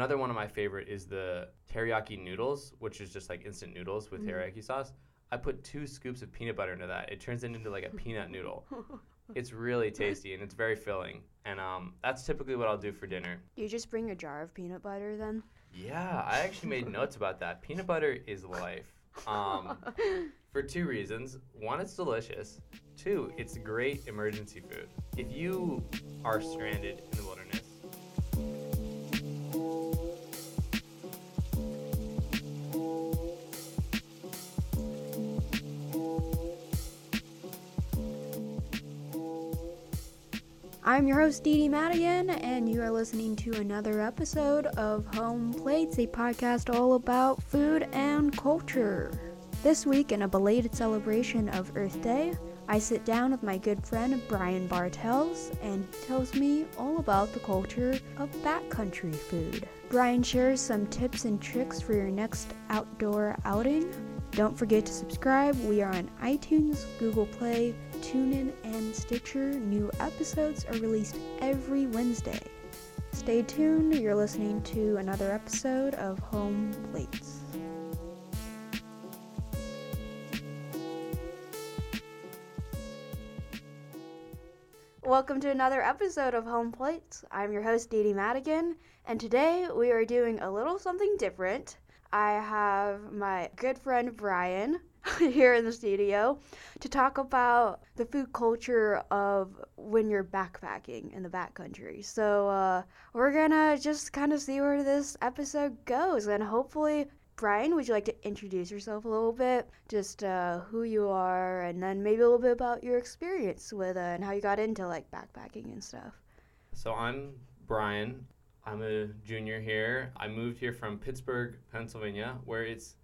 another one of my favorite is the teriyaki noodles, which is just like instant noodles with Mhm. teriyaki sauce. I put two scoops of peanut butter into that. It turns it into like a peanut noodle. It's really tasty and it's very filling. And um, that's typically what I'll do for dinner. Do you just bring a jar of peanut butter then? Yeah, I actually made notes about that. Peanut butter is life. Um, for two reasons. One, it's delicious. Two, it's great emergency food. If you are stranded in the wilderness, I'm your host, Dee Dee Madigan, and you are listening to another episode of Home Plates, a podcast all about food and culture. This week, in a belated celebration of Earth Day, I sit down with my good friend Brian Bartels, and he tells me all about the culture of backcountry food. Brian shares some tips and tricks for your next outdoor outing. Don't forget to subscribe. We are on iTunes, Google Play, TuneIn, and Stitcher. New episodes are released every Wednesday. Stay tuned. You're listening to another episode of Home Plates. Welcome to another episode of Home Plates. I'm your host, Dee Dee Madigan, and today we are doing a little something different. I have my good friend Brian here in the studio to talk about the food culture of when you're backpacking in the backcountry. So uh, we're gonna just kind of see where this episode goes, and hopefully, Brian, would you like to introduce yourself a little bit, just uh, who you are, and then maybe a little bit about your experience with uh, and how you got into like backpacking and stuff. so I'm Brian. I'm a junior here. I moved here from Pittsburgh, Pennsylvania, where it's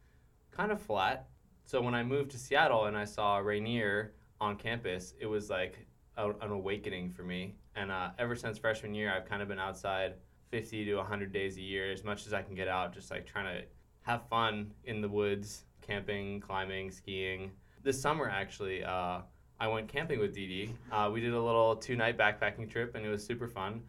kind of flat. So when I moved to Seattle and I saw Rainier on campus, it was like a, an awakening for me. And uh, ever since freshman year, I've kind of been outside 50 to 100 days a year, as much as I can get out, just like trying to have fun in the woods, camping, climbing, skiing. This summer, actually, uh, I went camping with Dee Dee. Uh, we did a little two night backpacking trip, and it was super fun.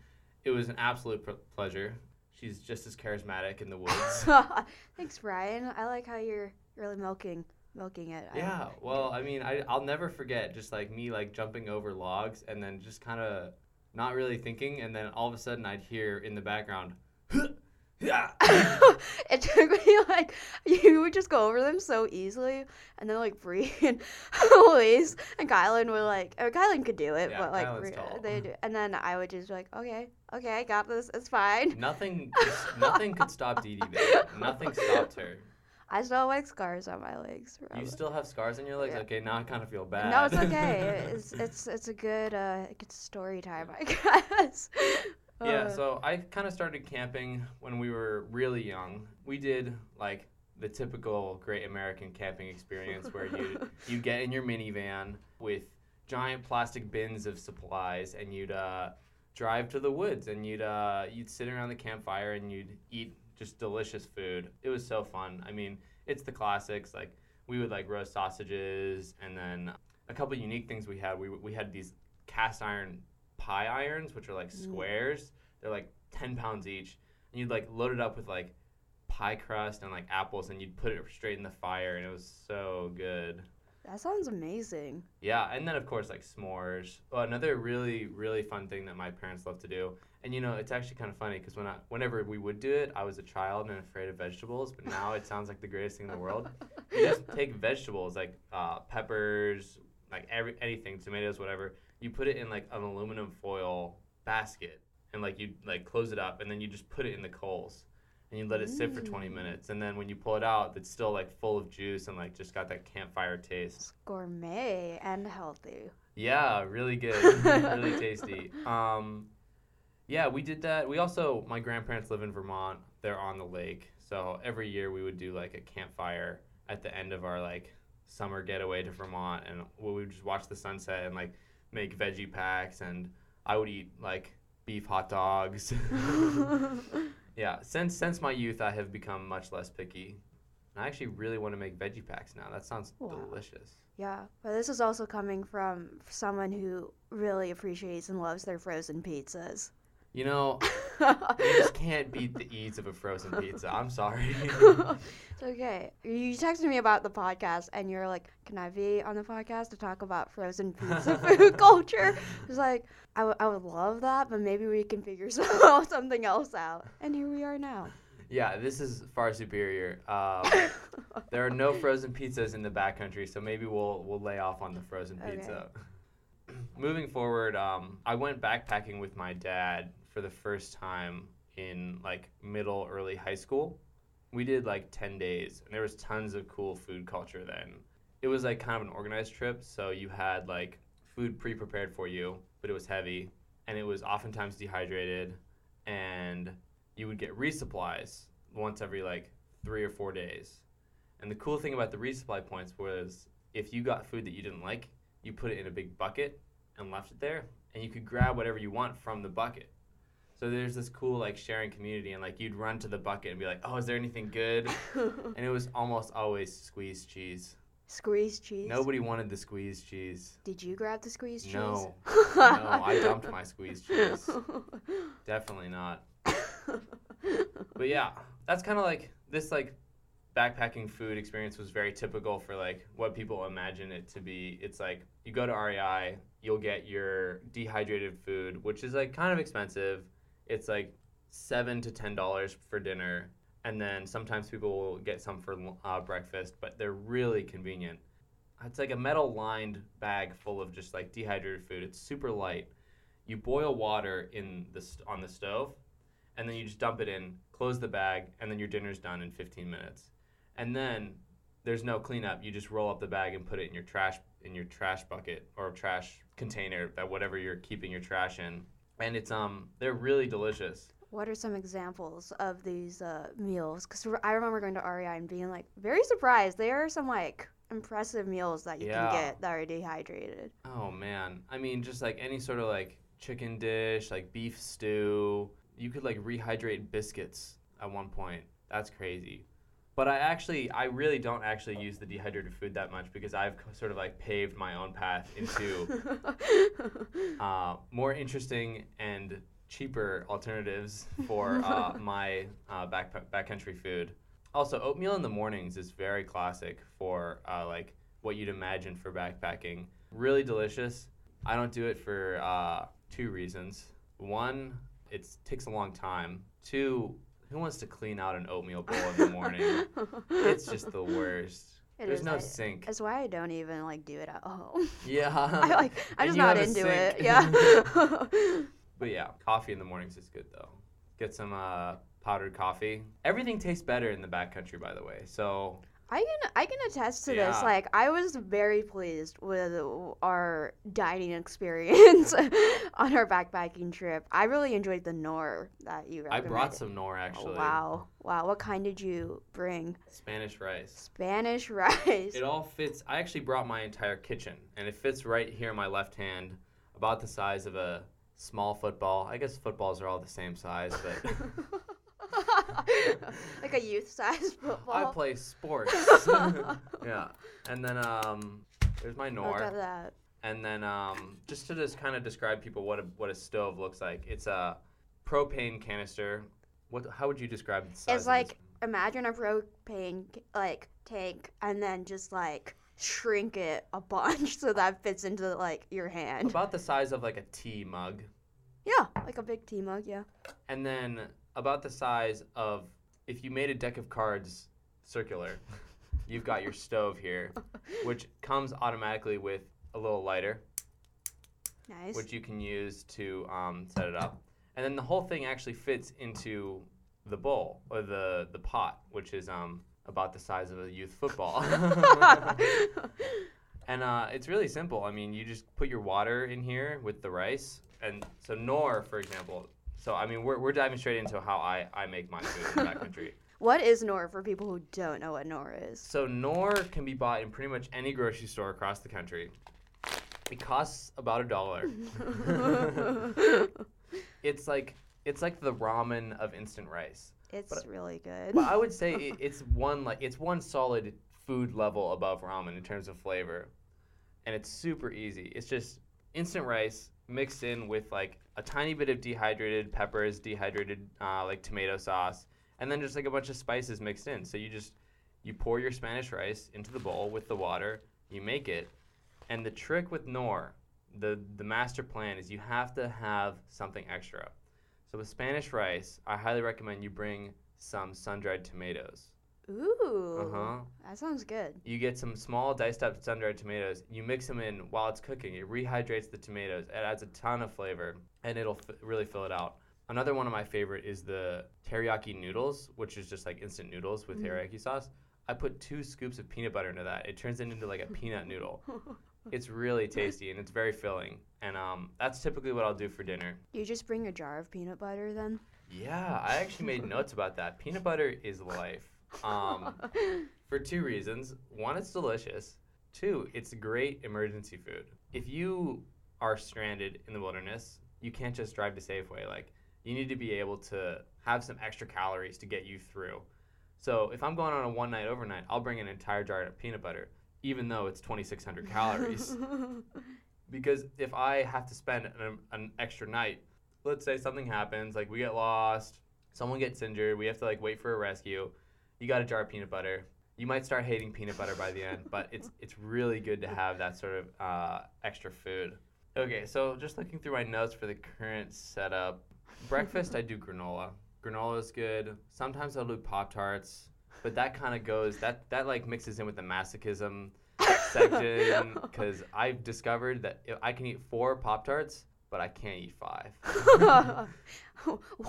It was an absolute pr- pleasure. She's just as charismatic in the woods. Thanks, Brian. I like how you're really milking milking it. I- Yeah, well, I mean, I I'll never forget just like me like jumping over logs and then just kind of not really thinking, and then all of a sudden I'd hear in the background, yeah, it took me like you would just go over them so easily, and then like Bree and Louise and Kylan were like, or Kylan could do it, Yeah, but like Bree- they do, and then I would just be like, okay, okay, I got this, it's fine. nothing nothing could stop Dee Dee. Nothing stopped her. I still have like scars on my legs. from You still have scars on your legs? Yeah. Okay, now I kind of feel bad. No, it's okay. it's it's it's a good uh, good story time, I guess. Yeah, Uh, so I kind of started camping when we were really young. We did like the typical great American camping experience where you you get in your minivan with giant plastic bins of supplies and you'd uh, drive to the woods and you'd uh, you'd sit around the campfire and you'd eat just delicious food. It was so fun. I mean, it's the classics like we would like roast sausages and then a couple unique things we had. We we had these cast iron pie irons, which are like Mm. squares. They're like ten pounds each, and you'd like load it up with like pie crust and like apples, and you'd put it straight in the fire, and it was so good. that sounds amazing. Yeah, and then of course like s'mores. Oh, another really really fun thing that my parents love to do, and you know it's actually kind of funny because when I whenever we would do it, I was a child and afraid of vegetables, but now it sounds like the greatest thing in the world. You just take vegetables like uh, peppers, like every anything, tomatoes, whatever. You put it in like an aluminum foil basket, and like you like close it up, and then you just put it in the coals. And you let it sit for 20 Mm. minutes, and then when you pull it out, it's still like full of juice and like just got that campfire taste. It's gourmet and healthy. Yeah, really good, really tasty. Um, yeah, we did that. We also, my grandparents live in Vermont. They're on the lake, so every year we would do like a campfire at the end of our like summer getaway to Vermont, and we would just watch the sunset and like make veggie packs, and I would eat like beef hot dogs. yeah, since since my youth, I have become much less picky. And I actually really want to make veggie packs now. That sounds Wow. delicious. Yeah, but this is also coming from someone who really appreciates and loves their frozen pizzas. You know, you just can't beat the ease of a frozen pizza. I'm sorry. it's okay. You texted me about the podcast, and you're like, "Can I be on the podcast to talk about frozen pizza food culture?" It's like, I, w- I would love that, but maybe we can figure some- something else out. And here we are now. yeah, this is far superior. Um, there are no frozen pizzas in the backcountry, so maybe we'll we'll lay off on the frozen Okay. pizza. Moving forward, um, I went backpacking with my dad for the first time in like middle early high school. We did like 10 days and there was tons of cool food culture then. It was like kind of an organized trip, so you had like food pre-prepared for you, but it was heavy and it was oftentimes dehydrated and you would get resupplies once every like 3 or 4 days. And the cool thing about the resupply points was if you got food that you didn't like, you put it in a big bucket and left it there and you could grab whatever you want from the bucket. So there's this cool like sharing community and like you'd run to the bucket and be like, "Oh, is there anything good?" And it was almost always squeezed cheese. Squeezed cheese. Nobody wanted the squeezed cheese. Did you grab the squeezed cheese? No. No, I dumped my squeezed cheese. Definitely not. But yeah, that's kind of like this like backpacking food experience was very typical for like what people imagine it to be. It's like you go to REI, you'll get your dehydrated food, which is like kind of expensive. It's like seven to ten dollars for dinner, and then sometimes people will get some for uh, breakfast, but they're really convenient. It's like a metal lined bag full of just like dehydrated food. It's super light. You boil water in the st- on the stove, and then you just dump it in, close the bag, and then your dinner's done in 15 minutes. And then there's no cleanup. You just roll up the bag and put it in your trash in your trash bucket or trash container that whatever you're keeping your trash in. And it's um they're really delicious. What are some examples of these uh, meals? Because I remember going to REI and being like very surprised. There are some like impressive meals that you Yeah. can get that are dehydrated. Oh man. I mean just like any sort of like chicken dish, like beef stew. You could like rehydrate biscuits at one point. That's crazy. But I actually, I really don't actually use the dehydrated food that much because I've sort of like paved my own path into uh, more interesting and cheaper alternatives for uh, my uh, back backcountry food. Also, oatmeal in the mornings is very classic for uh, like what you'd imagine for backpacking. Really delicious. I don't do it for uh, two reasons. One, it takes a long time. Two, who wants to clean out an oatmeal bowl in the morning? it's just the worst. It There's is, no I- sink. That's why I don't even like do it at home. Yeah. I like I'm just not into it. Yeah. But yeah, coffee in the mornings is good though. Get some uh, powdered coffee. Everything tastes better in the backcountry, by the way. So I can I can attest to this. Like I was very pleased with our dining experience on our backpacking trip. I really enjoyed the Knorr that you I brought some Knorr Oh, actually. wow, wow! What kind did you bring? Spanish rice. Spanish rice. It all fits. I actually brought my entire kitchen, and it fits right here in my left hand, about the size of a small football. I guess footballs are all the same size, but like a youth-sized football. I play sports. yeah, and then um, there's my Look at that. And then um, just to just kind of describe people what a, what a stove looks like, it's a propane canister. What? How would you describe the size? It's like imagine a propane like tank, and then just like shrink it a bunch so that fits into like your hand. about the size of like a tea mug, Yeah, like a big tea mug. Yeah. and then about the size of if you made a deck of cards circular, you've got your stove here, which comes automatically with a little lighter, Nice. which you can use to um, set it up, and then the whole thing actually fits into the bowl or the the pot, which is um about the size of a youth football. and uh, it's really simple. I mean, you just put your water in here with the rice, and so Knorr, for example. So I mean, we're, we're diving straight into how I, I make my food in the backcountry. what is Knorr for people who don't know what Knorr is? So Knorr can be bought in pretty much any grocery store across the country. It costs about a dollar. it's like it's like the ramen of instant rice. it's But- really good. But I would say it, it's one like it's one solid food level above ramen in terms of flavor, and it's super easy. It's just instant rice mixed in with like a tiny bit of dehydrated peppers, dehydrated uh, like tomato sauce, and then just like a bunch of spices mixed in. So you just you pour your Spanish rice into the bowl with the water, you make it, and the trick with Knorr, the the master plan is you have to have something extra. So with Spanish rice, I highly recommend you bring some sun-dried tomatoes. Ooh. Uh huh. That sounds good. You get some small diced up sun-dried tomatoes. You mix them in while it's cooking. It rehydrates the tomatoes. It adds a ton of flavor, and it'll f- really fill it out. Another one of my favorite is the teriyaki noodles, which is just like instant noodles with Mhm. teriyaki sauce. I put two scoops of peanut butter into that. It turns it into like a peanut noodle. It's really tasty and it's very filling. And um, that's typically what I'll do for dinner. you just bring a jar of peanut butter then? Yeah, I actually made notes about that. Peanut butter is life. Um, for two reasons. One, it's delicious. Two, it's great emergency food. If you are stranded in the wilderness, you can't just drive to Safeway. Like, you need to be able to have some extra calories to get you through. So, if I'm going on a one night overnight, I'll bring an entire jar of peanut butter, even though it's 2,600 calories. because if I have to spend an, an extra night, let's say something happens, like we get lost, someone gets injured, we have to like wait for a rescue. You got a jar of peanut butter. You might start hating peanut butter by the end, but it's it's really good to have that sort of uh, extra food. Okay, so just looking through my notes for the current setup, breakfast I do granola. Granola is good. Sometimes I'll do pop tarts, but that kind of goes that that like mixes in with the masochism section because I've discovered that I can eat four Pop Tarts, but I can't eat five.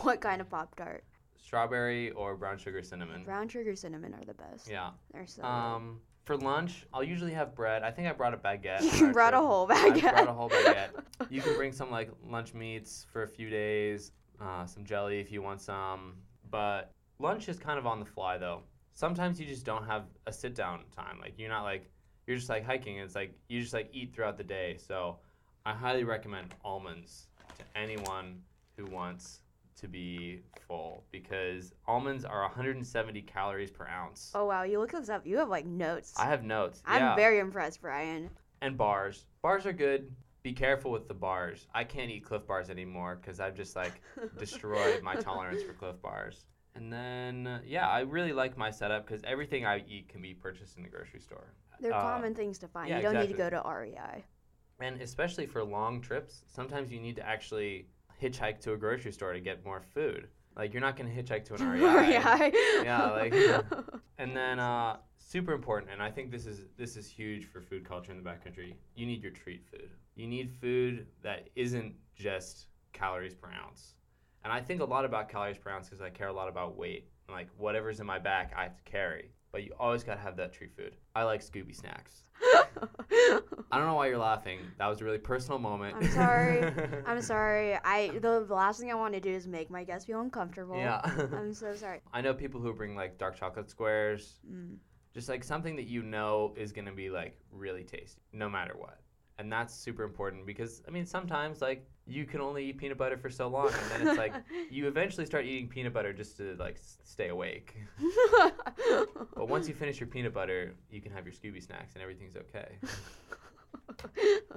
what kind of Pop Tart? Strawberry or brown sugar cinnamon. Brown sugar cinnamon are the best. Yeah. They're so. Um, for lunch, I'll usually have bread. I think I brought a baguette. You brought a trip. whole I baguette. brought a whole baguette. You can bring some like lunch meats for a few days, uh, some jelly if you want some. But lunch is kind of on the fly though. Sometimes you just don't have a sit down time. Like you're not like you're just like hiking. It's like you just like eat throughout the day. So I highly recommend almonds to anyone who wants to be full because almonds are 170 calories per ounce. Oh wow, you look this up. You have like notes. I have notes. I'm yeah. very impressed, Brian. and bars. Bars are good. Be careful with the bars. I can't eat Clif Bars anymore because I've just like destroyed my tolerance for Clif Bars. And then yeah, I really like my setup because everything I eat can be purchased in the grocery store. They're Uh, common things to find. yeah, you don't need to go to REI. And especially for long trips, sometimes you need to actually hitchhike to a grocery store to get more food. Like you're not gonna hitchhike to an REI. Yeah, like- And then uh, super important, and I think this is this is huge for food culture in the backcountry. You need your treat food. You need food that isn't just calories per ounce. And I think a lot about calories per ounce because I care a lot about weight. Like whatever's in my back, I have to carry. But you always gotta have that treat food. I like Scooby snacks. I don't know why you're laughing. That was a really personal moment. I'm sorry. I'm sorry. I the last thing I want to do is make my guests feel uncomfortable. Yeah. I'm so sorry. I know people who bring like dark chocolate squares, Mm. just like something that you know is gonna be like really tasty, no matter what. And that's super important because I mean sometimes like you can only eat peanut butter for so long, and then it's like you eventually start eating peanut butter just to like s- stay awake. But once you finish your peanut butter, you can have your Scooby snacks and everything's okay.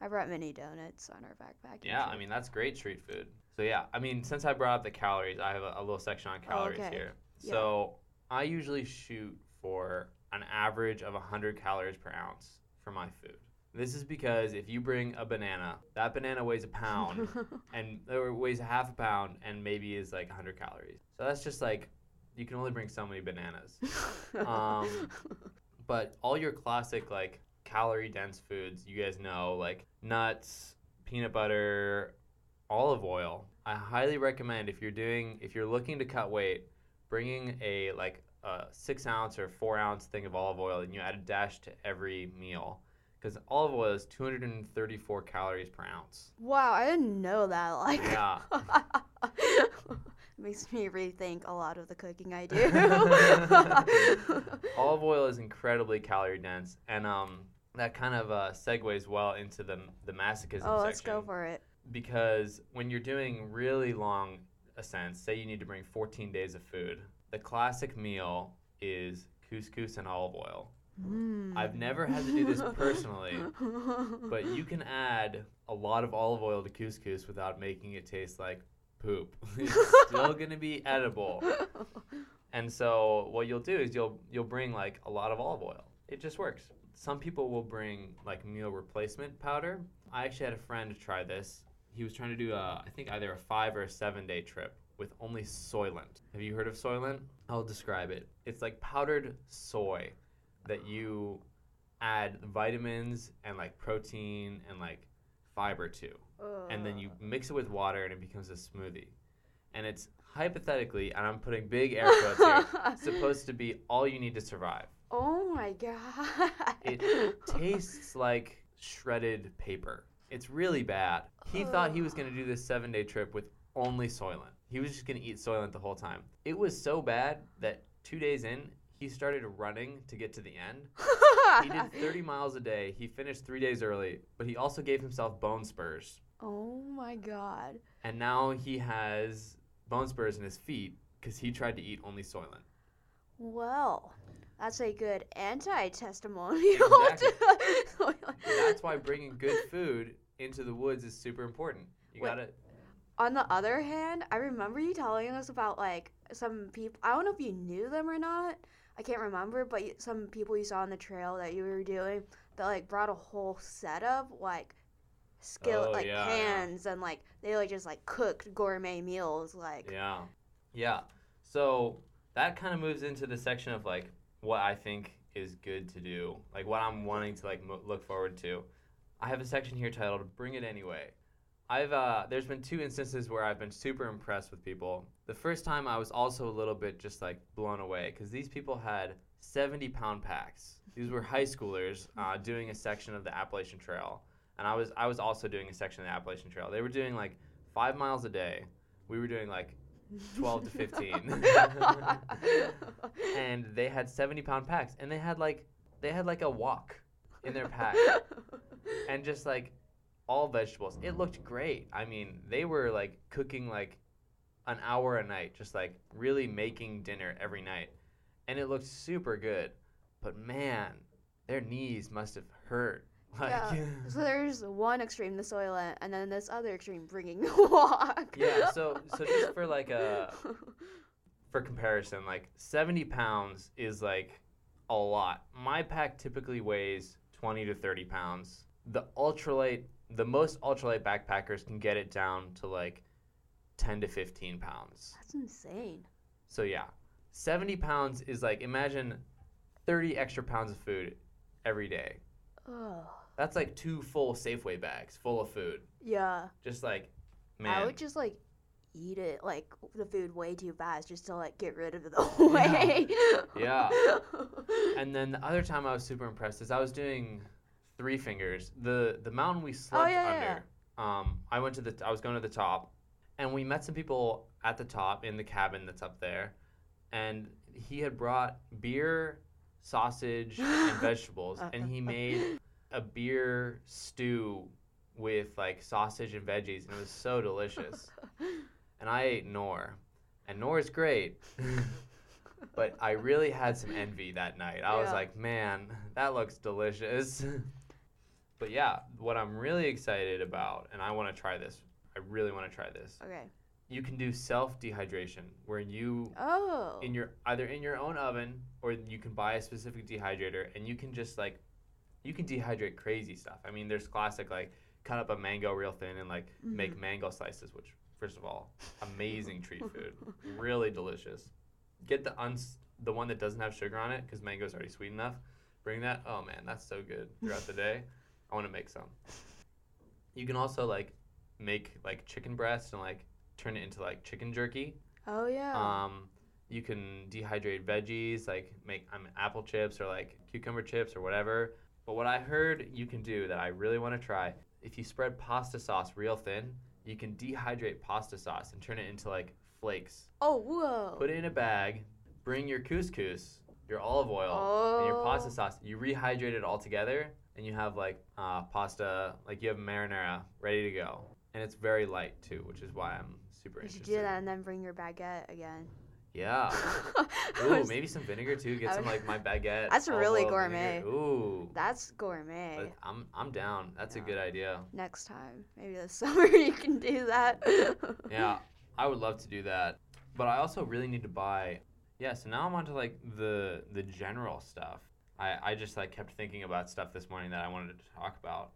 I brought mini donuts on our backpack. Yeah, I mean that's great street food. So yeah, I mean since I brought up the calories, I have a, a little section on oh, calories okay. here. Yeah. So I usually shoot for an average of 100 calories per ounce for my food. This is because if you bring a banana, that banana weighs a pound and or weighs a half a pound and maybe is like 100 calories. So that's just like you can only bring so many bananas. Um, but all your classic like calorie dense foods you guys know like nuts peanut butter olive oil i highly recommend if you're doing if you're looking to cut weight bringing a like a six ounce or four ounce thing of olive oil and you add a dash to every meal because olive oil is 234 calories per ounce wow, I didn't know that. Like, Yeah. makes me rethink a lot of the cooking I do. olive oil is incredibly calorie dense and um that kind of uh, segues well into the the masochism oh, let's go for it. because when you're doing really long ascents, say you need to bring 14 days of food, the classic meal is couscous and olive oil. Mm. I've never had to do this personally, but you can add a lot of olive oil to couscous without making it taste like poop. it's still gonna be edible. And so what you'll do is you'll you'll bring like a lot of olive oil. It just works. Some people will bring like meal replacement powder. I actually had a friend try this. He was trying to do a I think either a 5 or a 7 day trip with only Soylent. Have you heard of Soylent? I'll describe it. It's like powdered soy that you add vitamins and like protein and like fiber to and then you mix it with water and it becomes a smoothie. And it's hypothetically, and I'm putting big air quotes here, supposed to be all you need to survive. Oh my god. It tastes like shredded paper. It's really bad. He thought he was going to do this seven day trip with only Soylent. He was just going to eat Soylent the whole time. It was so bad that two days in, he started running to get to the end. He did 30 miles a day. He finished three days early, but he also gave himself bone spurs. oh my god. and now he has bone spurs in his feet because he tried to eat only Soylent. Well, that's a good anti-testimonial. Exactly. That's why bringing good food into the woods is super important. You Wait. gotta. On the other hand, I remember you telling us about like some people. I don't know if you knew them or not. I can't remember, but some people you saw on the trail that you were doing that like brought a whole set of like skillet, Oh, like yeah, yeah. pans, and like they like just like cooked gourmet meals. Like, Yeah, yeah. So that kind of moves into the section of like what I think is good to do, like what I'm wanting to like mo- look forward to. I have a section here titled "Bring It Anyway." I've uh, there's been two instances where I've been super impressed with people. The first time I was also a little bit just like blown away because these people had 70 pound packs. These were high schoolers uh, doing a section of the Appalachian Trail, and I was I was also doing a section of the Appalachian Trail. They were doing like five miles a day. We were doing like 12 to 15. and they had 70 pound packs and they had like they had like a wok in their pack and just like all vegetables it looked great i mean they were like cooking like an hour a night just like really making dinner every night and it looked super good but man their knees must have hurt like Yeah. so there's one extreme, the soylent, and then this other extreme, bringing the wok. yeah so so just for like uh, a for comparison, like 70 pounds is like a lot. My pack typically weighs 20 to 30 pounds. The ultralight, the most ultralight backpackers can get it down to like 10 to 15 pounds. That's insane. So yeah, 70 pounds is like imagine 30 extra pounds of food every day. Ugh. That's like two full Safeway bags full of food. Yeah. Just like, man. I would just like eat it like the food way too fast just to like get rid of it the way. Yeah. And then the other time I was super impressed is I was doing three fingers. The the mountain we slept Oh, yeah, under. Um, I went to the I was going to the top, and we met some people at the top in the cabin that's up there, and he had brought beer, sausage, and vegetables, and he made a beer stew with like sausage and veggies, and it was so delicious. And I ate Knorr, and Knorr is great. but I really had some envy that night. I was like, man, that looks delicious. but yeah, what I'm really excited about, and I want to try this. I really want to try this. okay. You can do self dehydration, where you Oh. in your either in your own oven or you can buy a specific dehydrator and you can just like you can dehydrate crazy stuff. I mean, there's classic like cut up a mango real thin and like mm-hmm. make mango slices, which first of all, amazing treat food, really delicious. Get the uns the one that doesn't have sugar on it because mango's already sweet enough. Bring that. Oh man, that's so good throughout the day. I want to make some. You can also like make like chicken breast and like turn it into like chicken jerky. oh yeah. Um, you can dehydrate veggies, like make um, apple chips or like cucumber chips or whatever. But what I heard you can do that I really want to try, if you spread pasta sauce real thin, you can dehydrate pasta sauce and turn it into like flakes. oh whoa. Put it in a bag, bring your couscous, your olive oil, and your pasta Oh. sauce. You rehydrate it all together, and you have like uh, pasta, like you have marinara ready to go. And it's very light too, which is why I'm super You interested. do that and then bring your baguette again. Yeah. Ooh, was- maybe some vinegar too. Get some like my baguette. That's really gourmet. vinegar. Ooh. That's gourmet. But I'm I'm down. That's a good idea. Next time, maybe this summer you can do that. Yeah, I would love to do that. But I also really need to buy. Yeah, so now I'm onto like the the general stuff. I I just like kept thinking about stuff this morning that I wanted to talk about.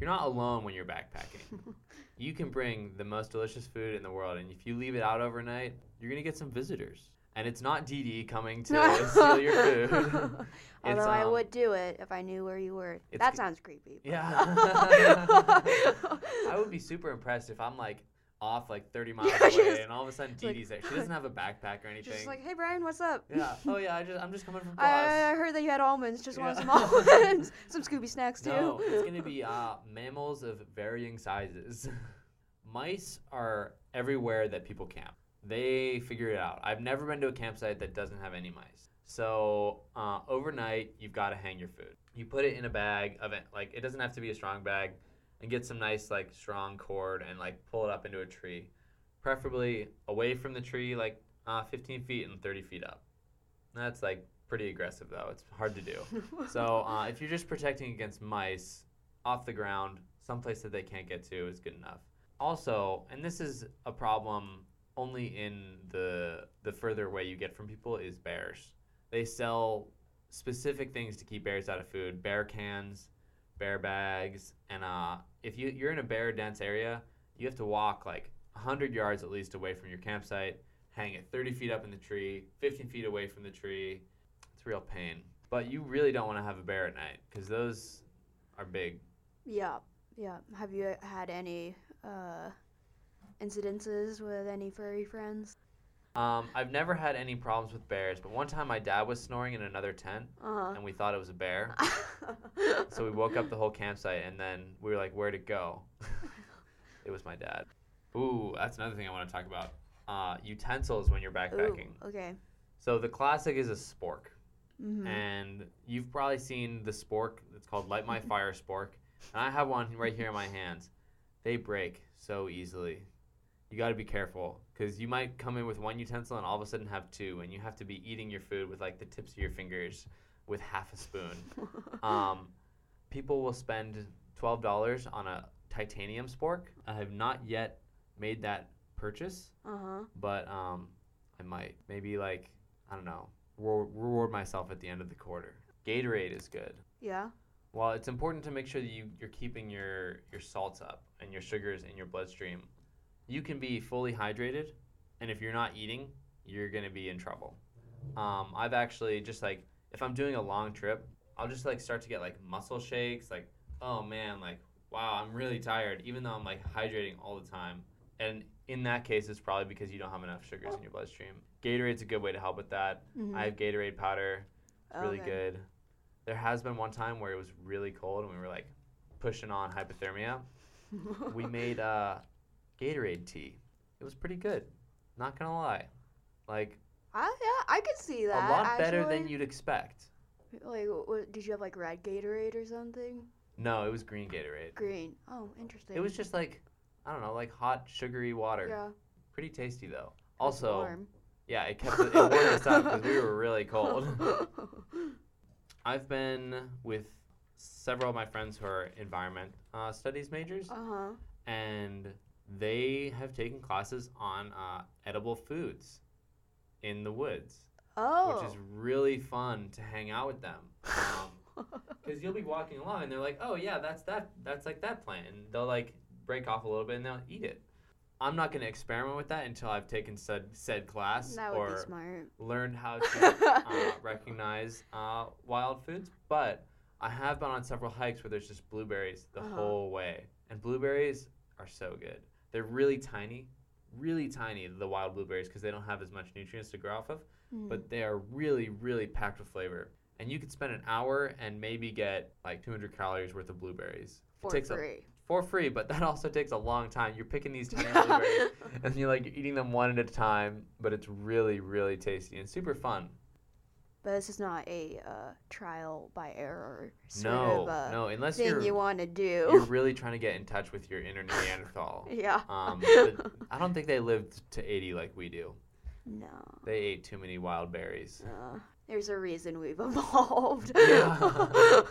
You're not alone when you're backpacking. you can bring the most delicious food in the world, and if you leave it out overnight, you're gonna get some visitors. And it's not Dee Dee coming to steal your food. Although It's, I um, would do it if I knew where you were. That sounds creepy. but- Yeah. I would be super impressed if I'm like off like 30 miles Yeah, away, and all of a sudden Dee Dee's there. She doesn't have a backpack or anything. Just like, hey Brian, what's up? yeah. Oh yeah. I just I'm just coming from I, class. I heard that you had almonds. Just want some almonds, some Scooby snacks too. No, it's gonna be uh, mammals of varying sizes. Mice are everywhere that people camp. They figure it out. I've never been to a campsite that doesn't have any mice. So uh, overnight, you've got to hang your food. You put it in a bag of it. Like it doesn't have to be a strong bag, and get some nice like strong cord and like pull it up into a tree, preferably away from the tree, like uh, 15 feet and 30 feet up. That's like pretty aggressive though. It's hard to do. So uh, if you're just protecting against mice off the ground, someplace that they can't get to is good enough. Also, and this is a problem only in the the further away you get from people is bears. They sell specific things to keep bears out of food: bear cans, bear bags, and uh, if you you're in a bear dense area, you have to walk like 100 yards at least away from your campsite, hang it 30 feet up in the tree, 15 feet away from the tree. It's real pain. But you really don't want to have a bear at night because those are big. Yeah, yeah. Have you had any uh, incidences with any furry friends? Um, I've never had any problems with bears, but one time my dad was snoring in another tent Uh and we thought it was a bear. So we woke up the whole campsite and then we were like, where'd it go? it was my dad. Ooh, that's another thing I want to talk about. Uh, utensils when you're backpacking. Ooh, okay. So the classic is a spork. hmm and you've probably seen the spork. It's called Light My Fire spork, and I have one right here in my hands. They break so easily. You got to be careful because you might come in with one utensil and all of a sudden have two, and you have to be eating your food with like the tips of your fingers with half a spoon. Um, people will spend twelve dollars on a titanium spork. I have not yet made that purchase uh huh. but um, I might maybe like I don't know reward, reward myself at the end of the quarter. Gatorade is good. Yeah. Well, it's important to make sure that you you're keeping your your salts up and your sugars in your bloodstream. You can be fully hydrated, and if you're not eating, you're gonna be in trouble. Um, I've actually just like if I'm doing a long trip, I'll just like start to get like muscle shakes, like oh man, like wow, I'm really tired, even though I'm like hydrating all the time. And in that case, it's probably because you don't have enough sugars in your bloodstream. Gatorade's a good way to help with that. Mhm. I have Gatorade powder. It's really Okay. good. There has been one time where it was really cold and we were like pushing on hypothermia. we made uh, Gatorade tea. It was pretty good. Not gonna lie, like I, yeah, I could see that. a lot better than you'd expect. Like, what, did you have like red Gatorade or something? No, it was green Gatorade. Green. Oh, interesting. It was just like I don't know, like hot sugary water. Yeah. Pretty tasty though. Also, warm. yeah, it kept it, it warmed us up because we were really cold. I've been with several of my friends who are environment uh, studies majors, uh huh. and they have taken classes on uh, edible foods in the woods, Oh. which is really fun to hang out with them. Because you'll be walking along, and they're like, "Oh yeah, that's that. That's like that plant," and they'll like break off a little bit and they'll eat it. I'm not going to experiment with that until I've taken said said class that would be or learned how to uh, recognize uh, wild foods, but I have been on several hikes where there's just blueberries the Uh-huh. whole way, and blueberries are so good. They're really tiny, really tiny. The wild blueberries because they don't have as much nutrients to grow off of, Mhm. but they are really, really packed with flavor. And you could spend an hour and maybe get like 200 calories worth of blueberries. for it takes a- free. for free, but that also takes a long time. You're picking these tiny blueberries and you're like eating them one at a time, but it's really, really tasty and super fun. But this is not a uh, trial by error sort no, of uh, no, unless thing you're you want to do. you're really trying to get in touch with your inner Neanderthal. yeah. Um, I don't think they lived to 80 like we do. No. They ate too many wild berries. Uh, there's a reason we've evolved. Yeah.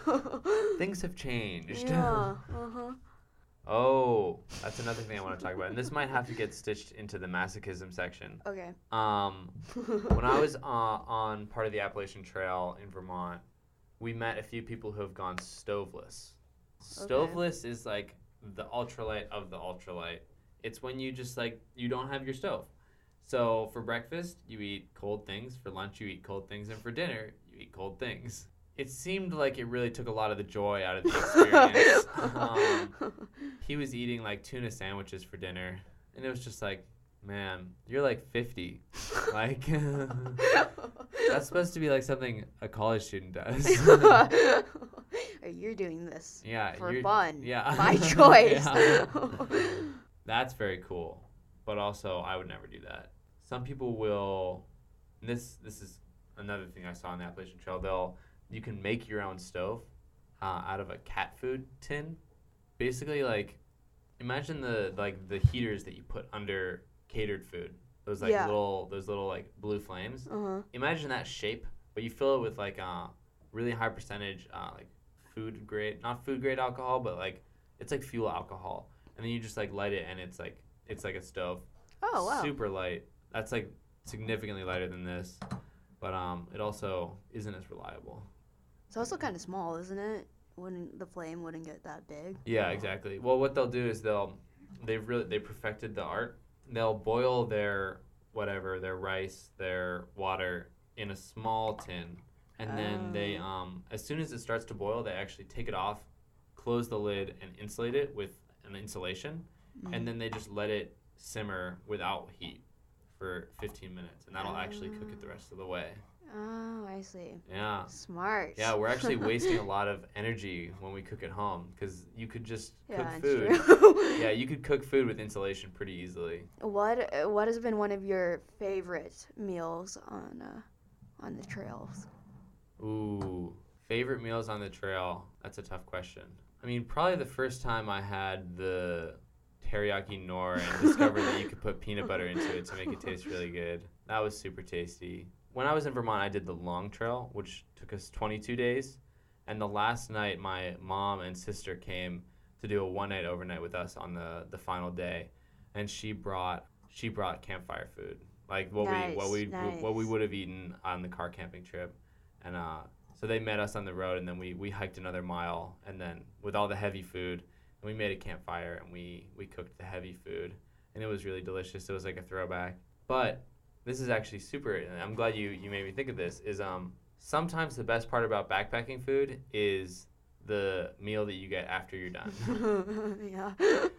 Things have changed. yeah. Uh-huh. Oh, that's another thing I want to talk about. And this might have to get stitched into the masochism section. Okay. Um, when I was uh, on part of the Appalachian Trail in Vermont, we met a few people who have gone stoveless. Okay. Stoveless is like the ultralight of the ultralight. It's when you just like you don't have your stove. So for breakfast, you eat cold things. For lunch, you eat cold things, and for dinner, you eat cold things. It seemed like it really took a lot of the joy out of the experience. um, he was eating like tuna sandwiches for dinner, and it was just like, man, you're like 50. Like, that's supposed to be like something a college student does. You're doing this yeah, for fun. yeah. My choice. Yeah. That's very cool, but also I would never do that. Some people will. and This this is another thing I saw on the Appalachian Trail. They'll you can make your own stove uh, out of a cat food tin. Basically, like imagine the like the heaters that you put under catered food. Those like Yeah. little those little like blue flames. uh-huh. Imagine that shape, but you fill it with like uh really high percentage uh, like food grade, not food grade alcohol, but like it's like fuel alcohol, and then you just like light it, and it's like it's like a stove. Oh wow. Super light. That's like significantly lighter than this, but um, it also isn't as reliable. It's also kind of small, isn't it? Wouldn't the flame wouldn't get that big? Yeah, exactly. Well, what they'll do is they'll they've really they perfected the art. They'll boil their whatever their rice, their water in a small tin, and then they Oh. um as soon as it starts to boil, they actually take it off, close the lid, and insulate it with an insulation, and then they just let it simmer without heat for 15 minutes, and that'll actually cook it the rest of the way. Oh, I see. Yeah. Smart. Yeah, we're actually wasting a lot of energy when we cook at home because you could just Yeah, cook food. Yeah, you could cook food with insulation pretty easily. What What has been one of your favorite meals on uh, on the trails? Ooh, favorite meals on the trail? That's a tough question. I mean, probably the first time I had the teriyaki Knorr and discovered that you could put peanut butter into it to make it taste really good. That was super tasty. When I was in Vermont, I did the long trail, which took us 22 days. And the last night, my mom and sister came to do a one night overnight with us on the, the final day, and she brought she brought campfire food, like what we what Nice, we what we would have eaten on the car camping trip, and uh, so they met us on the road, and then we we hiked another mile, and then with all the heavy food, and we made a campfire, and we we cooked the heavy food, and it was really delicious. It was like a throwback, but this is actually super. And I'm glad you you made me think of this. Is um sometimes the best part about backpacking food is the meal that you get after you're done. yeah.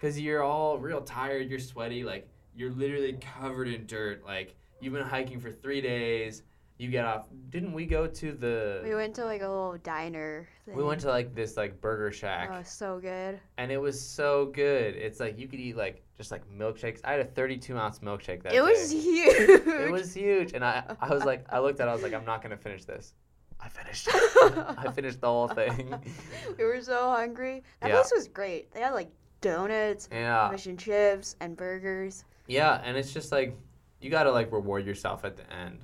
Because you're all real tired, you're sweaty, like you're literally covered in dirt. Like you've been hiking for three days. You get off. Didn't we go to the? we went to like a little diner. Thing. We went to like this like burger shack, Oh, so good. and it was so good. It's like you could eat like just like milkshakes. I had a 32 ounce milkshake that It was huge. It was huge, and I I was like I looked at it, I was like I'm not gonna finish this. I finished. I finished the whole thing. we were so hungry. That Yeah. place was great. They had like donuts, Yeah. fish and chips, and burgers. Yeah, and it's just like you gotta like reward yourself at the end.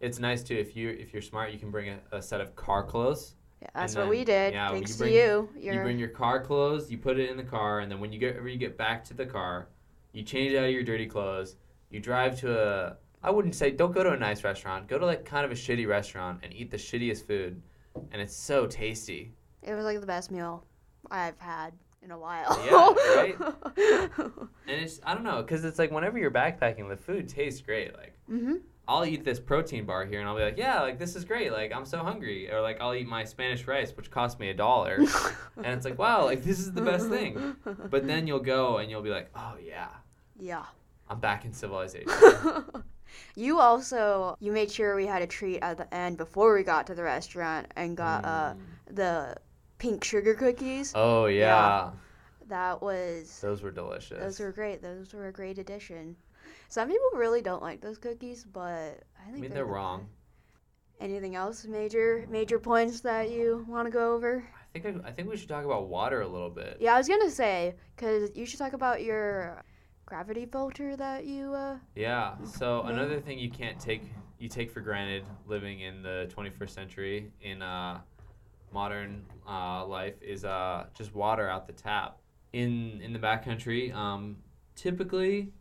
It's nice too if you if you're smart, you can bring a, a set of car clothes. Yeah, that's And what we did. yeah, thanks you to bring- you. You You're, bring your car clothes, you put it in the car, and then when you get whenever you get back to the car, you change out of your dirty clothes. You drive to a I wouldn't say don't go to a nice restaurant. Go to like kind of a shitty restaurant and eat the shittiest food, and it's so tasty. it was like the best meal I've had in a while. Yeah, right? And it's I don't know because it's like whenever you're backpacking, the food tastes great. Like hmm I'll eat this protein bar here and I'll be like, yeah, like this is great. Like I'm so hungry. Or like I'll eat my Spanish rice, which cost me a dollar. and it's like, wow, like this is the best thing. But then you'll go and you'll be like, oh yeah, yeah. I'm back in civilization. you also you made sure we had a treat at the end before we got to the restaurant and got uh, Mm. the pink sugar cookies. Oh yeah. That was Those were delicious. those were great. Those were a great addition. Some people really don't like those cookies, but I think I mean they're they're the wrong. best. Anything else major major points that you want to go over? I think I, I think we should talk about water a little bit. Yeah, I was gonna say because you should talk about your gravity filter that you uh Yeah. So Yeah. another thing you can't take you take for granted living in the 21st century in uh, modern uh, life is uh, just water out the tap. In in the backcountry, um, typically,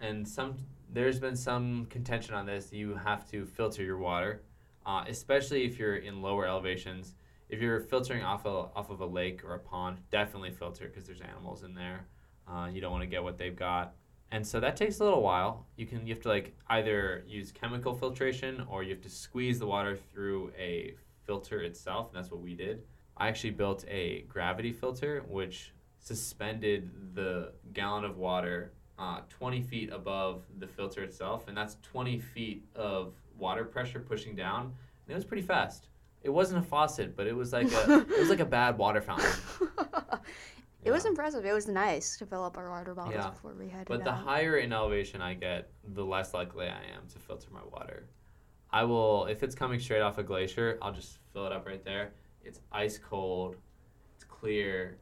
and some there's been some contention on this. You have to filter your water, uh, especially if you're in lower elevations. If you're filtering off a, off of a lake or a pond, definitely filter because there's animals in there. Uh, you don't want to get what they've got and so that takes a little while you can you have to like either use chemical filtration or you have to squeeze the water through a filter itself and that's what we did i actually built a gravity filter which suspended the gallon of water uh, 20 feet above the filter itself and that's 20 feet of water pressure pushing down and it was pretty fast it wasn't a faucet but it was like a it was like a bad water fountain It was impressive. It was nice to fill up our water bottles Yeah. before we headed But the higher in elevation I get, the less likely I am to filter my water. I will, if it's coming straight off a glacier, I'll just fill it up right there. It's ice cold, it's clear,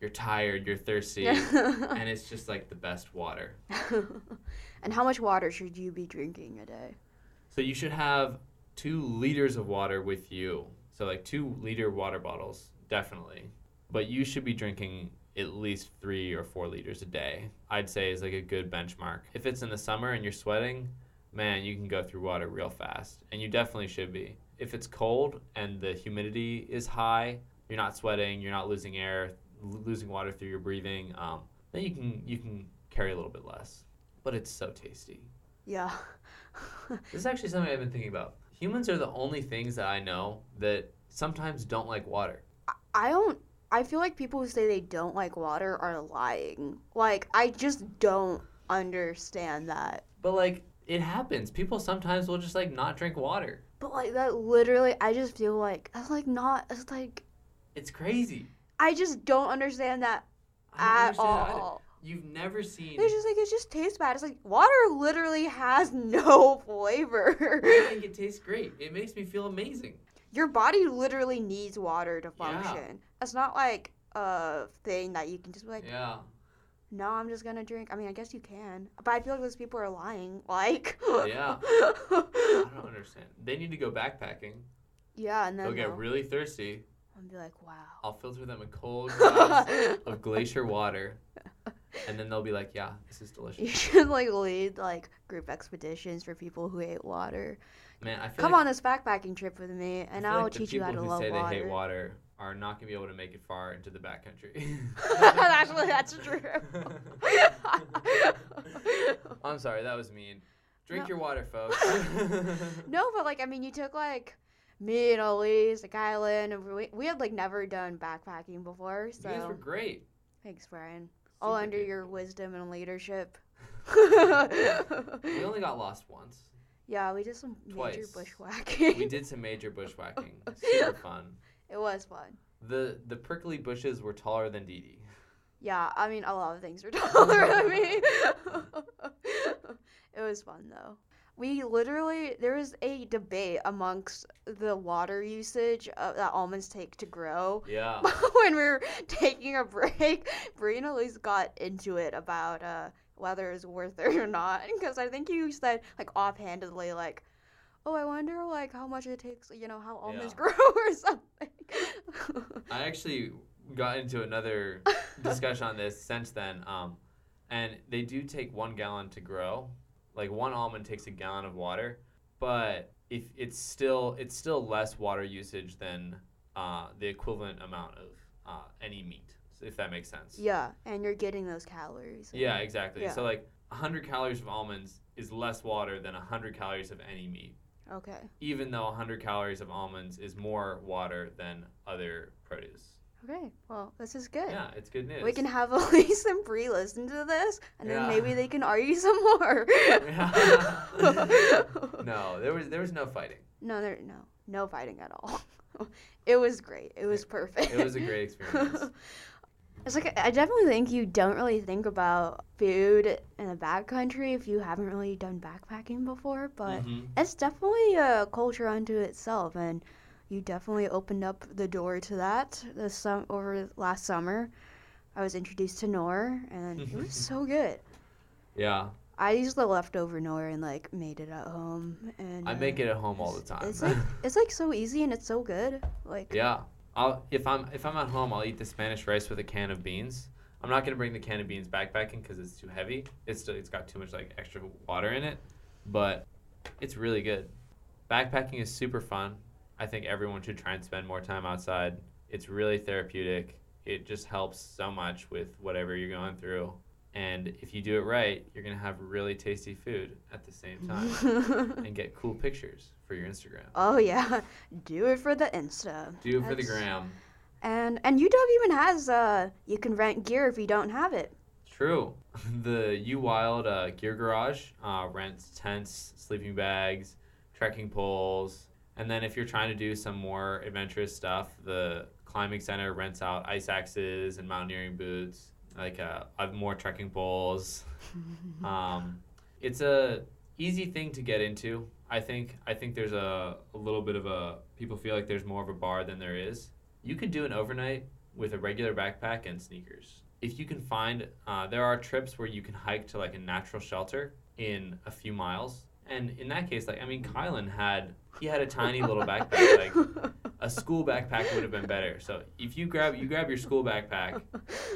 you're tired, you're thirsty, and it's just like the best water. and how much water should you be drinking a day? So you should have two liters of water with you. So like two liter water bottles, definitely. But you should be drinking at least three or four liters a day. I'd say is like a good benchmark. If it's in the summer and you're sweating, man, you can go through water real fast, and you definitely should be. If it's cold and the humidity is high, you're not sweating, you're not losing air, losing water through your breathing. Um, then you can you can carry a little bit less. But it's so tasty. Yeah. This is actually something I've been thinking about. Humans are the only things that I know that sometimes don't like water. I don't. I feel like people who say they don't like water are lying. Like I just don't understand that. But like it happens. People sometimes will just like not drink water. But like that literally, I just feel like that's like not. It's like It's crazy. I just don't understand that at understand all. You've never seen It's just like it just tastes bad. It's like water literally has no flavor. I think it tastes great. It makes me feel amazing. Your body literally needs water to Yeah. function. It's not like a thing that you can just be like, Yeah. no, I'm just gonna drink. I mean, I guess you can, but I feel like those people are lying. Like, Yeah. I don't understand. They need to go backpacking. yeah, and then They'll get they'll, really thirsty. And be like, wow. I'll filter them a cold glass of glacier water. And then they'll be like, yeah, this is delicious. You should like lead like group expeditions for people who hate water. Man, I feel Come like on this backpacking trip with me, and I'll like teach you how to love water. people who say they hate water are not gonna be able to make it far into the backcountry. Actually, that's true. I'm sorry, that was mean. Drink No. your water, folks. no, but like I mean, you took like me and Elise, like Island, and we, we had like never done backpacking before. You guys were great. thanks, Brian. All under good. your wisdom and leadership. We only got lost once. yeah, we did some major bushwhacking. We did some major bushwhacking. Super fun. It was fun. The the prickly bushes were taller than Dee Dee. Yeah, I mean, a lot of things were taller than me. it was fun though. We literally there was a debate amongst the water usage uh, that almonds take to grow. Yeah. when we were taking a break, Bree and Elise got into it about uh, whether it's worth it or not. Because I think you said like offhandedly like, "Oh, I wonder like how much it takes, you know, how almonds Yeah. grow or something." I actually got into another discussion on this since then. Um, and they do take one gallon to grow. Like one almond takes a gallon of water, but if it's still it's still less water usage than uh, the equivalent amount of uh, any meat, if that makes sense. yeah, and you're getting those calories. Yeah, exactly. Yeah. So like 100 calories of almonds is less water than 100 calories of any meat, Okay. even though 100 calories of almonds is more water than other produce. Okay. Well, this is good. Yeah, it's good news. We can have Elise and Bree listen to this, and then maybe they can argue some more. no, there was there was no fighting. No, there no no fighting at all. it was great. It was perfect. It was a great experience. It's like I definitely think you don't really think about food in the backcountry if you haven't really done backpacking before, but Mhm. it's definitely a culture unto itself, and you definitely opened up the door to that this sum- over last summer. I was introduced to Knorr, and it was so good. Yeah, I used the leftover Knorr and like made it at home, and I make it at home all the time. It's like it's like so easy and it's so good. Like yeah, I'll if I'm if I'm at home, I'll eat the Spanish rice with a can of beans. I'm not gonna bring the can of beans backpacking because it's too heavy. It's still, it's got too much like extra water in it, but it's really good. Backpacking is super fun. I think everyone should try and spend more time outside. It's really therapeutic. It just helps so much with whatever you're going through. And if you do it right, you're gonna have really tasty food at the same time and get cool pictures for your Instagram. oh yeah, do it for the Insta. Do it for the gram. And and UW even has uh you can rent gear if you don't have it. True. The U Wild uh, Gear Garage uh, rents tents, sleeping bags, trekking poles, and then if you're trying to do some more adventurous stuff, the climbing center rents out ice axes and mountaineering boots, like uh, more trekking poles. um, it's a easy thing to get into. I think. I think there's a, a little bit of a people feel like there's more of a bar than there is. You could do an overnight with a regular backpack and sneakers. If you can find, uh, there are trips where you can hike to like a natural shelter in a few miles, and in that case, like I mean, Kylan had he had a tiny little backpack, like a school backpack would have been better. So if you grab you grab your school backpack,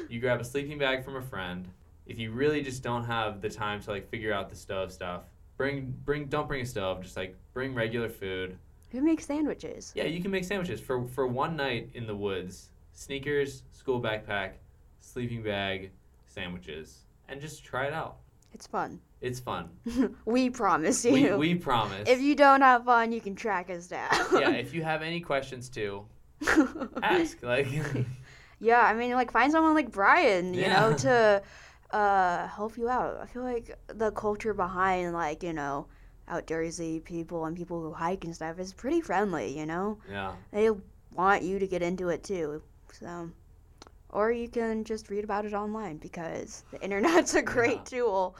you grab a sleeping bag from a friend. If you really just don't have the time to like figure out the stove stuff, bring bring don't bring a stove. Just like bring regular food. Who makes sandwiches? Yeah, you can make sandwiches for for one night in the woods. Sneakers, school backpack, sleeping bag, sandwiches, and just try it out. It's fun. It's fun. we promise you. we promise. if you don't have fun, you can track us down. yeah, if you have any questions too, ask. Like, Yeah, I mean, like find someone like Brian, you know, to uh, help you out. I feel like the culture behind like you know outdoorsy people and people who hike and stuff is pretty friendly. You know, yeah, they want you to get into it too. So, or you can just read about it online because the internet's a great Yeah. tool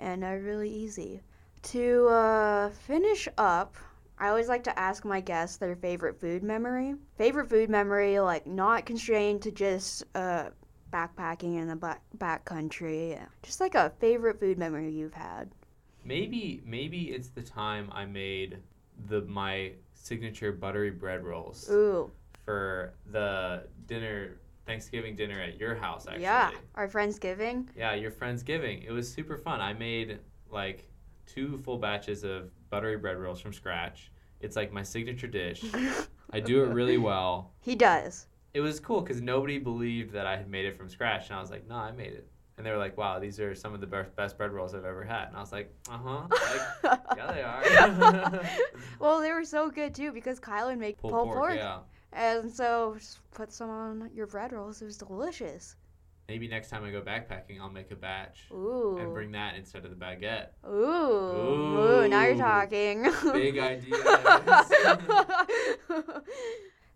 and are really easy. To uh, finish up, I always like to ask my guests their favorite food memory. Favorite food memory, like not constrained to just uh, backpacking in the back backcountry. Just like a favorite food memory you've had. maybe maybe it's the time I made the my signature buttery bread rolls Ooh, for the dinner Thanksgiving dinner at your house. Actually, yeah, our Friendsgiving. Yeah, your Friendsgiving. It was super fun. I made like two full batches of buttery bread rolls from scratch. It's like my signature dish. I do it really well. He does. It was cool because nobody believed that I had made it from scratch, and I was like, "No, I made it." And they were like, "Wow, these are some of the best best bread rolls I've ever had." And I was like, "Uh huh." Like, yeah, they are. well, they were so good too because Kylan made pulled pulled pork, pork, yeah. And so just put some on your bread rolls. It was delicious. Maybe next time I go backpacking, I'll make a batch Ooh. and bring that instead of the baguette. Ooh. Ooh. Now you're talking. Big ideas.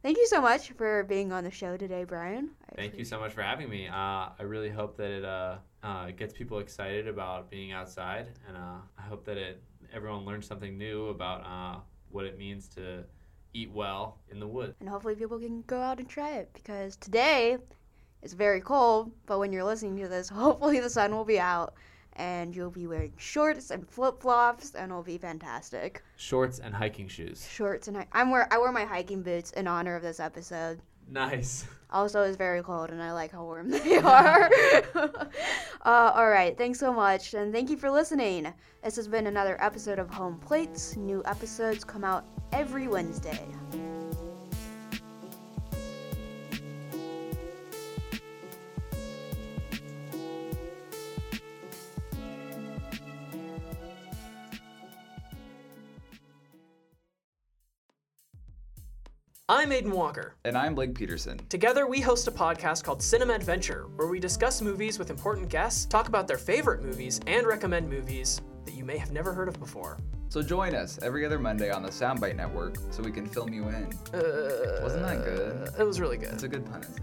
Thank you so much for being on the show today, Brian. I Thank you so much for having me. Uh, I really hope that it uh, uh, gets people excited about being outside, and uh, I hope that it everyone learns something new about uh, what it means to eat well in the woods. And hopefully people can go out and try it because today it's very cold, but when you're listening to this, hopefully the sun will be out and you'll be wearing shorts and flip flops and it'll be fantastic. Shorts and hiking shoes. Shorts and hi- I'm wear I wear my hiking boots in honor of this episode. Nice. Also, it's very cold and I like how warm they are. uh, all right, thanks so much and thank you for listening. This has been another episode of Home Plates. New episodes come out every Wednesday. I'm Aiden Walker. And I'm Blake Peterson. Together, we host a podcast called Cinema Adventure, where we discuss movies with important guests, talk about their favorite movies, and recommend movies that you may have never heard of before. So join us every other Monday on the Soundbite Network so we can film you in. Uh, Wasn't that good? It was really good. It's a good pun, isn't it?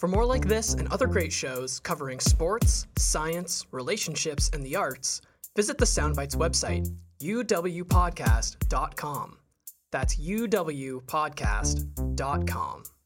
For more like this and other great shows covering sports, science, relationships, and the arts, visit the Soundbites website, uwpodcast.com. That's uwpodcast.com.